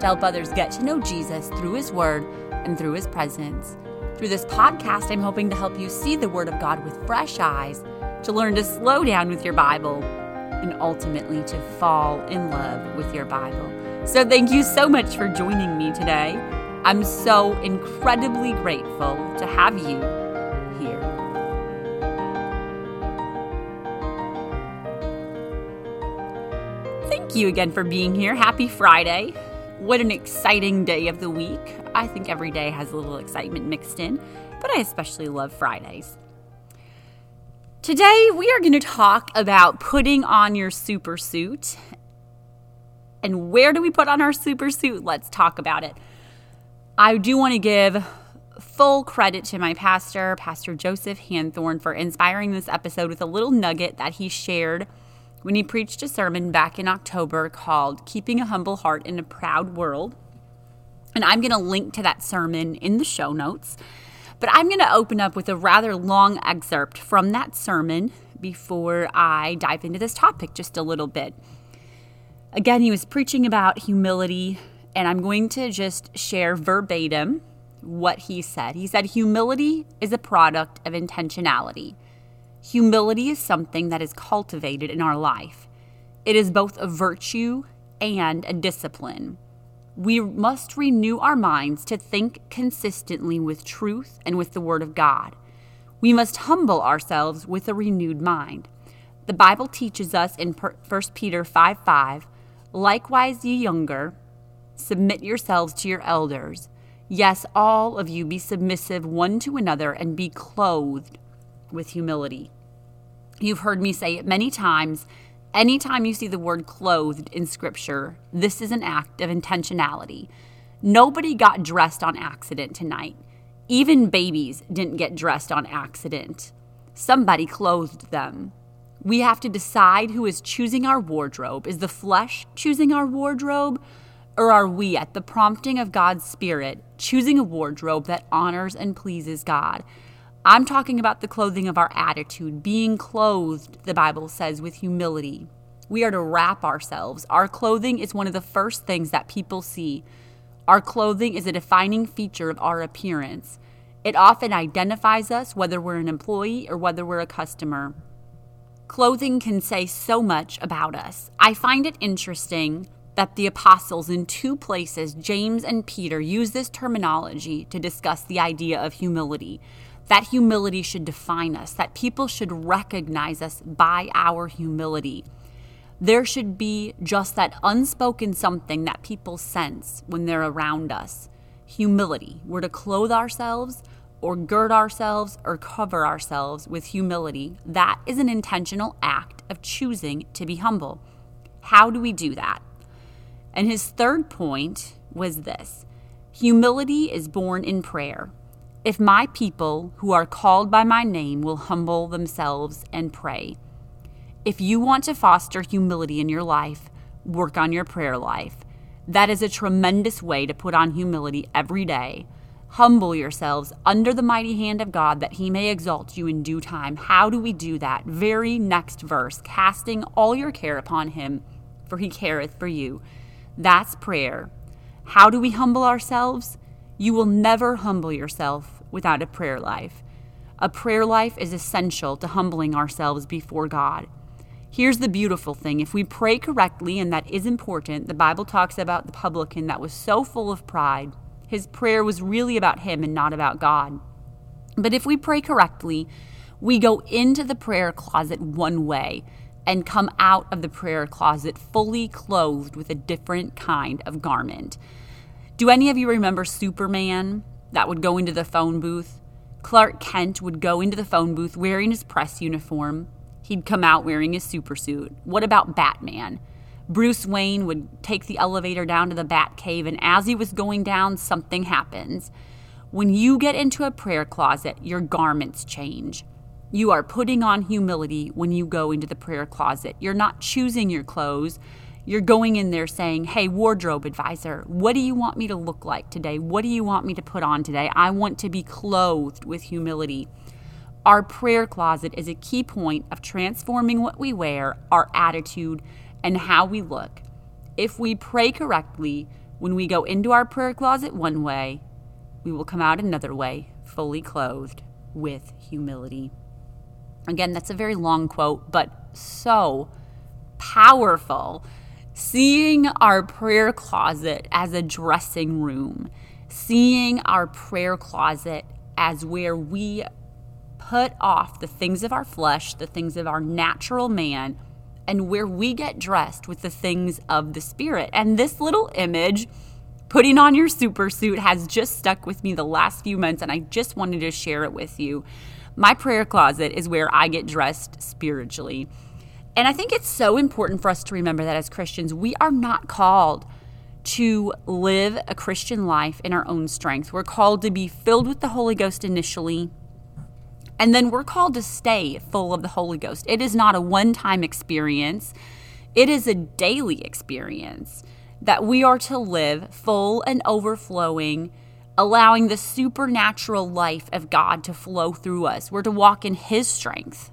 to help others get to know Jesus through His Word and through His presence. Through this podcast, I'm hoping to help you see the Word of God with fresh eyes, to learn to slow down with your Bible, and ultimately to fall in love with your Bible. So thank you so much for joining me today. I'm so incredibly grateful to have you here. Thank you again for being here. Happy Friday. What an exciting day of the week. I think every day has a little excitement mixed in, but I especially love Fridays. Today, we are going to talk about putting on your super suit. And where do we put on our super suit? Let's talk about it. I do want to give full credit to my pastor, Pastor Joseph Hanthorn, for inspiring this episode with a little nugget that he shared when he preached a sermon back in October called Keeping a Humble Heart in a Proud World. And I'm going to link to that sermon in the show notes. But I'm going to open up with a rather long excerpt from that sermon before I dive into this topic just a little bit. Again, he was preaching about humility, and I'm going to just share verbatim what he said. He said, Humility is a product of intentionality. Humility is something that is cultivated in our life. It is both a virtue and a discipline. We must renew our minds to think consistently with truth and with the Word of God. We must humble ourselves with a renewed mind. The Bible teaches us in 1 Peter 5 5, likewise, ye younger, submit yourselves to your elders. Yes, all of you be submissive one to another and be clothed with humility. You've heard me say it many times. Anytime you see the word clothed in Scripture, this is an act of intentionality. Nobody got dressed on accident tonight. Even babies didn't get dressed on accident. Somebody clothed them. We have to decide who is choosing our wardrobe. Is the flesh choosing our wardrobe? Or are we, at the prompting of God's Spirit, choosing a wardrobe that honors and pleases God? I'm talking about the clothing of our attitude, being clothed, the Bible says, with humility. We are to wrap ourselves. Our clothing is one of the first things that people see. Our clothing is a defining feature of our appearance. It often identifies us, whether we're an employee or whether we're a customer. Clothing can say so much about us. I find it interesting that the apostles in two places, James and Peter, use this terminology to discuss the idea of humility that humility should define us, that people should recognize us by our humility. There should be just that unspoken something that people sense when they're around us humility. We're to clothe ourselves or gird ourselves or cover ourselves with humility. That is an intentional act of choosing to be humble. How do we do that? And his third point was this humility is born in prayer. If my people who are called by my name will humble themselves and pray. If you want to foster humility in your life, work on your prayer life. That is a tremendous way to put on humility every day. Humble yourselves under the mighty hand of God that he may exalt you in due time. How do we do that? Very next verse casting all your care upon him, for he careth for you. That's prayer. How do we humble ourselves? You will never humble yourself without a prayer life. A prayer life is essential to humbling ourselves before God. Here's the beautiful thing if we pray correctly, and that is important, the Bible talks about the publican that was so full of pride. His prayer was really about him and not about God. But if we pray correctly, we go into the prayer closet one way and come out of the prayer closet fully clothed with a different kind of garment. Do any of you remember Superman that would go into the phone booth? Clark Kent would go into the phone booth wearing his press uniform. He'd come out wearing his supersuit. What about Batman? Bruce Wayne would take the elevator down to the Batcave, and as he was going down, something happens. When you get into a prayer closet, your garments change. You are putting on humility when you go into the prayer closet. You're not choosing your clothes. You're going in there saying, Hey, wardrobe advisor, what do you want me to look like today? What do you want me to put on today? I want to be clothed with humility. Our prayer closet is a key point of transforming what we wear, our attitude, and how we look. If we pray correctly, when we go into our prayer closet one way, we will come out another way, fully clothed with humility. Again, that's a very long quote, but so powerful. Seeing our prayer closet as a dressing room, seeing our prayer closet as where we put off the things of our flesh, the things of our natural man, and where we get dressed with the things of the spirit. And this little image, putting on your super suit, has just stuck with me the last few months, and I just wanted to share it with you. My prayer closet is where I get dressed spiritually. And I think it's so important for us to remember that as Christians, we are not called to live a Christian life in our own strength. We're called to be filled with the Holy Ghost initially, and then we're called to stay full of the Holy Ghost. It is not a one time experience, it is a daily experience that we are to live full and overflowing, allowing the supernatural life of God to flow through us. We're to walk in His strength.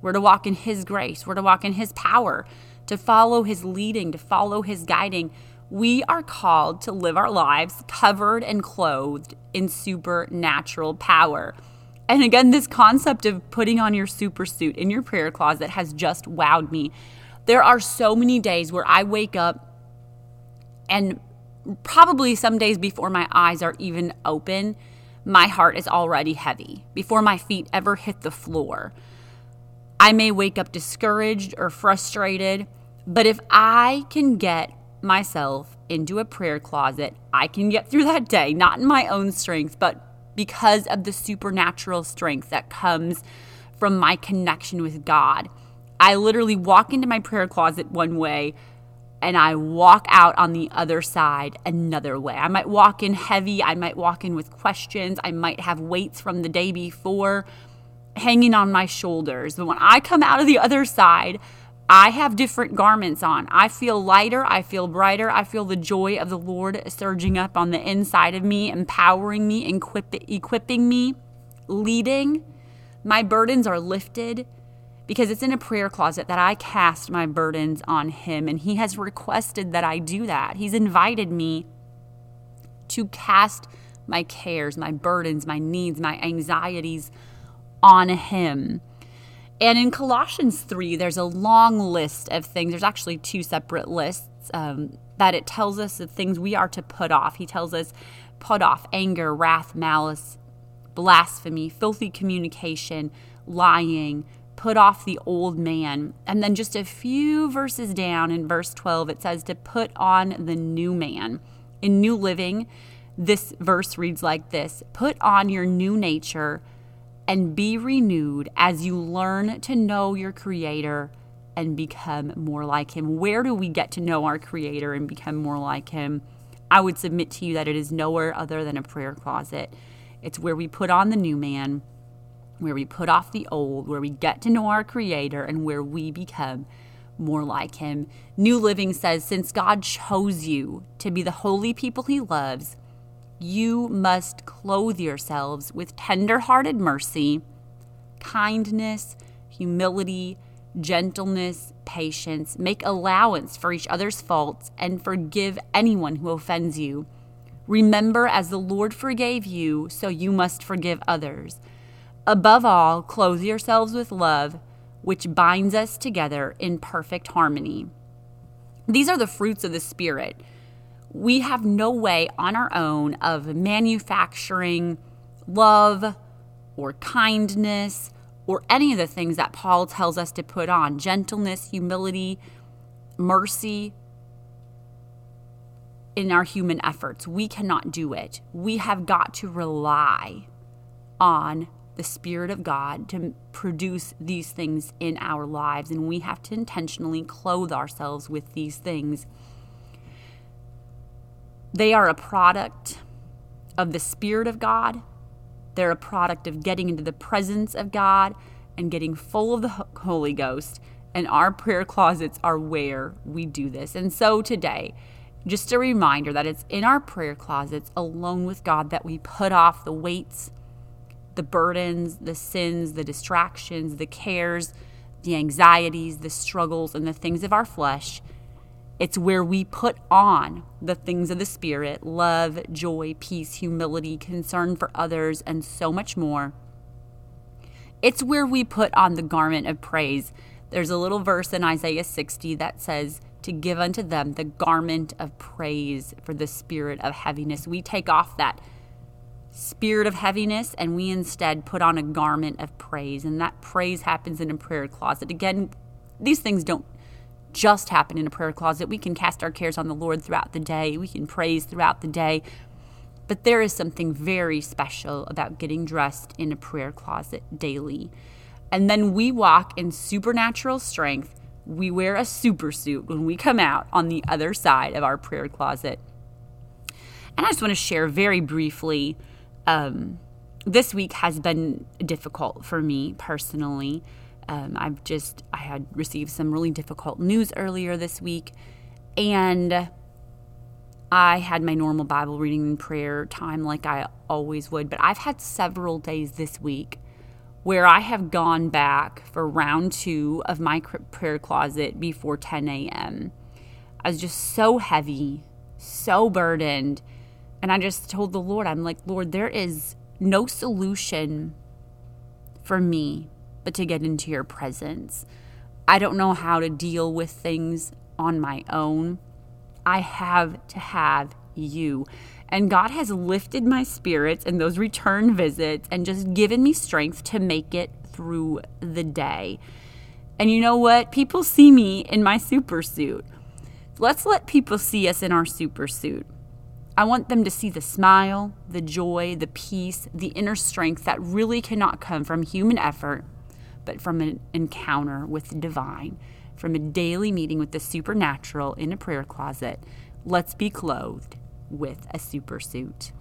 We're to walk in His grace. We're to walk in His power, to follow His leading, to follow His guiding. We are called to live our lives covered and clothed in supernatural power. And again, this concept of putting on your super suit in your prayer closet has just wowed me. There are so many days where I wake up and probably some days before my eyes are even open, my heart is already heavy before my feet ever hit the floor. I may wake up discouraged or frustrated, but if I can get myself into a prayer closet, I can get through that day, not in my own strength, but because of the supernatural strength that comes from my connection with God. I literally walk into my prayer closet one way and I walk out on the other side another way. I might walk in heavy, I might walk in with questions, I might have weights from the day before hanging on my shoulders. But when I come out of the other side, I have different garments on. I feel lighter. I feel brighter. I feel the joy of the Lord surging up on the inside of me, empowering me, equip- equipping me, leading. My burdens are lifted because it's in a prayer closet that I cast my burdens on Him. And He has requested that I do that. He's invited me to cast my cares, my burdens, my needs, my anxieties on him. And in Colossians 3, there's a long list of things. There's actually two separate lists um, that it tells us the things we are to put off. He tells us, put off anger, wrath, malice, blasphemy, filthy communication, lying, put off the old man. And then just a few verses down in verse 12, it says to put on the new man. In New Living, this verse reads like this Put on your new nature and be renewed as you learn to know your Creator and become more like Him. Where do we get to know our Creator and become more like Him? I would submit to you that it is nowhere other than a prayer closet. It's where we put on the new man, where we put off the old, where we get to know our Creator, and where we become more like Him. New Living says, Since God chose you to be the holy people He loves, you must clothe yourselves with tender hearted mercy, kindness, humility, gentleness, patience. Make allowance for each other's faults and forgive anyone who offends you. Remember, as the Lord forgave you, so you must forgive others. Above all, clothe yourselves with love, which binds us together in perfect harmony. These are the fruits of the Spirit we have no way on our own of manufacturing love or kindness or any of the things that Paul tells us to put on gentleness, humility, mercy in our human efforts. We cannot do it. We have got to rely on the Spirit of God to produce these things in our lives, and we have to intentionally clothe ourselves with these things. They are a product of the Spirit of God, they're a product of getting into the presence of God and getting full of the Holy Ghost. And our prayer closets are where we do this. And so today, just a reminder that it's in our prayer closets alone with God that we put off the weights the burdens, the sins, the distractions, the cares, the anxieties, the struggles, and the things of our flesh. It's where we put on the things of the Spirit love, joy, peace, humility, concern for others, and so much more. It's where we put on the garment of praise. There's a little verse in Isaiah 60 that says, To give unto them the garment of praise for the spirit of heaviness. We take off that spirit of heaviness and we instead put on a garment of praise. And that praise happens in a prayer closet. Again, these things don't just happen in a prayer closet. We can cast our cares on the Lord throughout the day, we can praise throughout the day. But there is something very special about getting dressed in a prayer closet daily. And then we walk in supernatural strength. We wear a super suit when we come out on the other side of our prayer closet. And I just want to share very briefly um, this week has been difficult for me personally. Um, I've just I had received some really difficult news earlier this week, and I had my normal Bible reading and prayer time like I always would. But I've had several days this week where I have gone back for round two of my prayer closet before 10 a.m. I was just so heavy, so burdened and I just told the Lord, I'm like, Lord, there is no solution for me but to get into your presence. I don't know how to deal with things on my own. I have to have you. And God has lifted my spirits in those return visits and just given me strength to make it through the day. And you know what? People see me in my super suit. Let's let people see us in our super suit. I want them to see the smile, the joy, the peace, the inner strength that really cannot come from human effort, but from an encounter with the divine, from a daily meeting with the supernatural in a prayer closet. Let's be clothed with a super suit.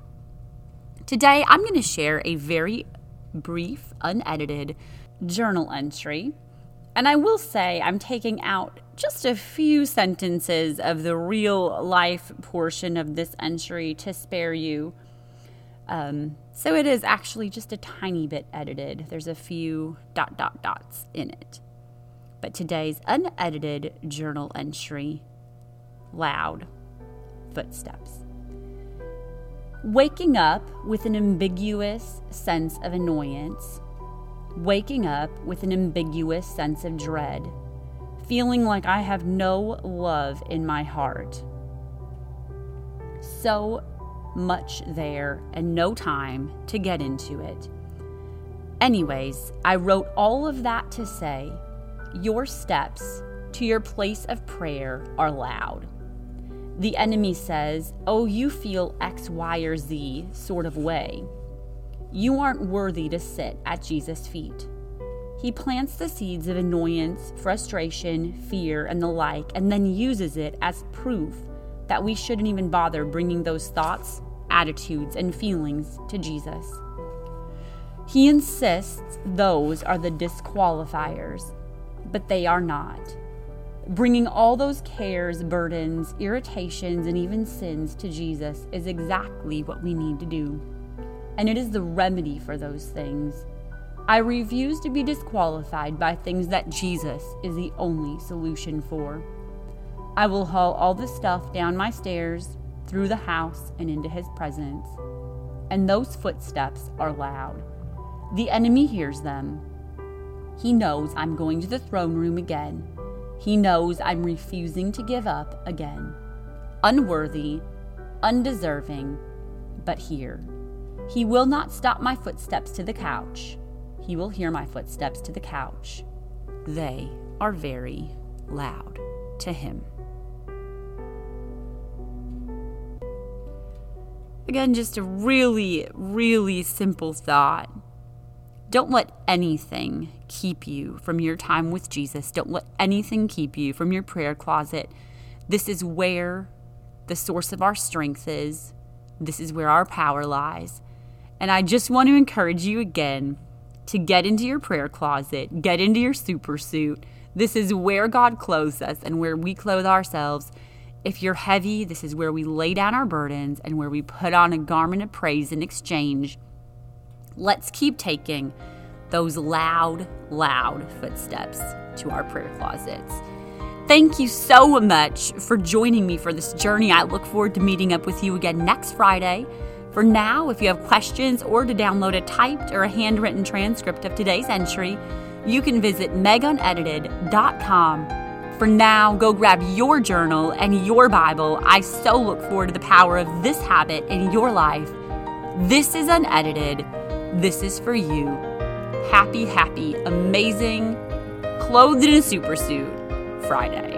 Today, I'm going to share a very brief, unedited journal entry and I will say, I'm taking out just a few sentences of the real life portion of this entry to spare you. Um, so it is actually just a tiny bit edited. There's a few dot dot dots in it. But today's unedited journal entry loud footsteps. Waking up with an ambiguous sense of annoyance waking up with an ambiguous sense of dread, feeling like I have no love in my heart. So much there and no time to get into it. Anyways, I wrote all of that to say your steps to your place of prayer are loud. The enemy says, Oh, you feel X, Y, or Z sort of way. You aren't worthy to sit at Jesus' feet. He plants the seeds of annoyance, frustration, fear, and the like, and then uses it as proof that we shouldn't even bother bringing those thoughts, attitudes, and feelings to Jesus. He insists those are the disqualifiers, but they are not. Bringing all those cares, burdens, irritations, and even sins to Jesus is exactly what we need to do and it is the remedy for those things. I refuse to be disqualified by things that Jesus is the only solution for. I will haul all the stuff down my stairs, through the house, and into his presence. And those footsteps are loud. The enemy hears them. He knows I'm going to the throne room again. He knows I'm refusing to give up again. Unworthy, undeserving, but here. He will not stop my footsteps to the couch. He will hear my footsteps to the couch. They are very loud to him. Again, just a really, really simple thought. Don't let anything keep you from your time with Jesus. Don't let anything keep you from your prayer closet. This is where the source of our strength is. This is where our power lies. And I just want to encourage you again to get into your prayer closet, get into your super suit. This is where God clothes us and where we clothe ourselves. If you're heavy, this is where we lay down our burdens and where we put on a garment of praise in exchange. Let's keep taking those loud, loud footsteps to our prayer closets. Thank you so much for joining me for this journey. I look forward to meeting up with you again next Friday. For now, if you have questions or to download a typed or a handwritten transcript of today's entry, you can visit megunedited.com. For now, go grab your journal and your Bible. I so look forward to the power of this habit in your life. This is unedited. This is for you. Happy, happy, amazing, clothed in a supersuit Friday.